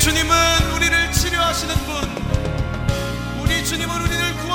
주님은 우리를 치료하시는 분. 우리 주님은 우리를 구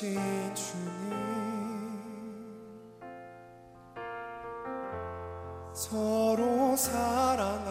부르신 주님. 서로 사랑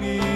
me.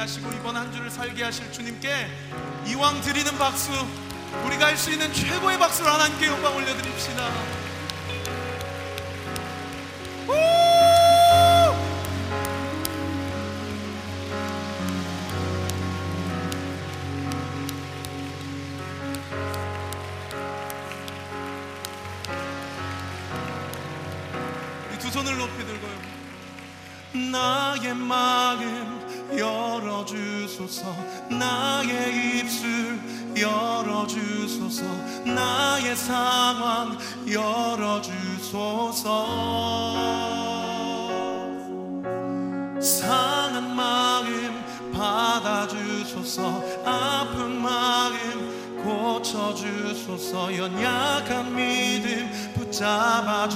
하시고 이번 한 주를 살게 하실 주님께 이왕 드리는 박수 우리가 할 수 있는 최고의 박수를 하나님께 영광 올려드립시다. 우! 우리 두 손을 높이 들고요. 나의 열어 주소서 나의 입술 열어주소서 나의 상황 열어주소서. 상한 마음 받아주소서 아픈 마음 고쳐주소서 연약한 믿음 붙잡아주소서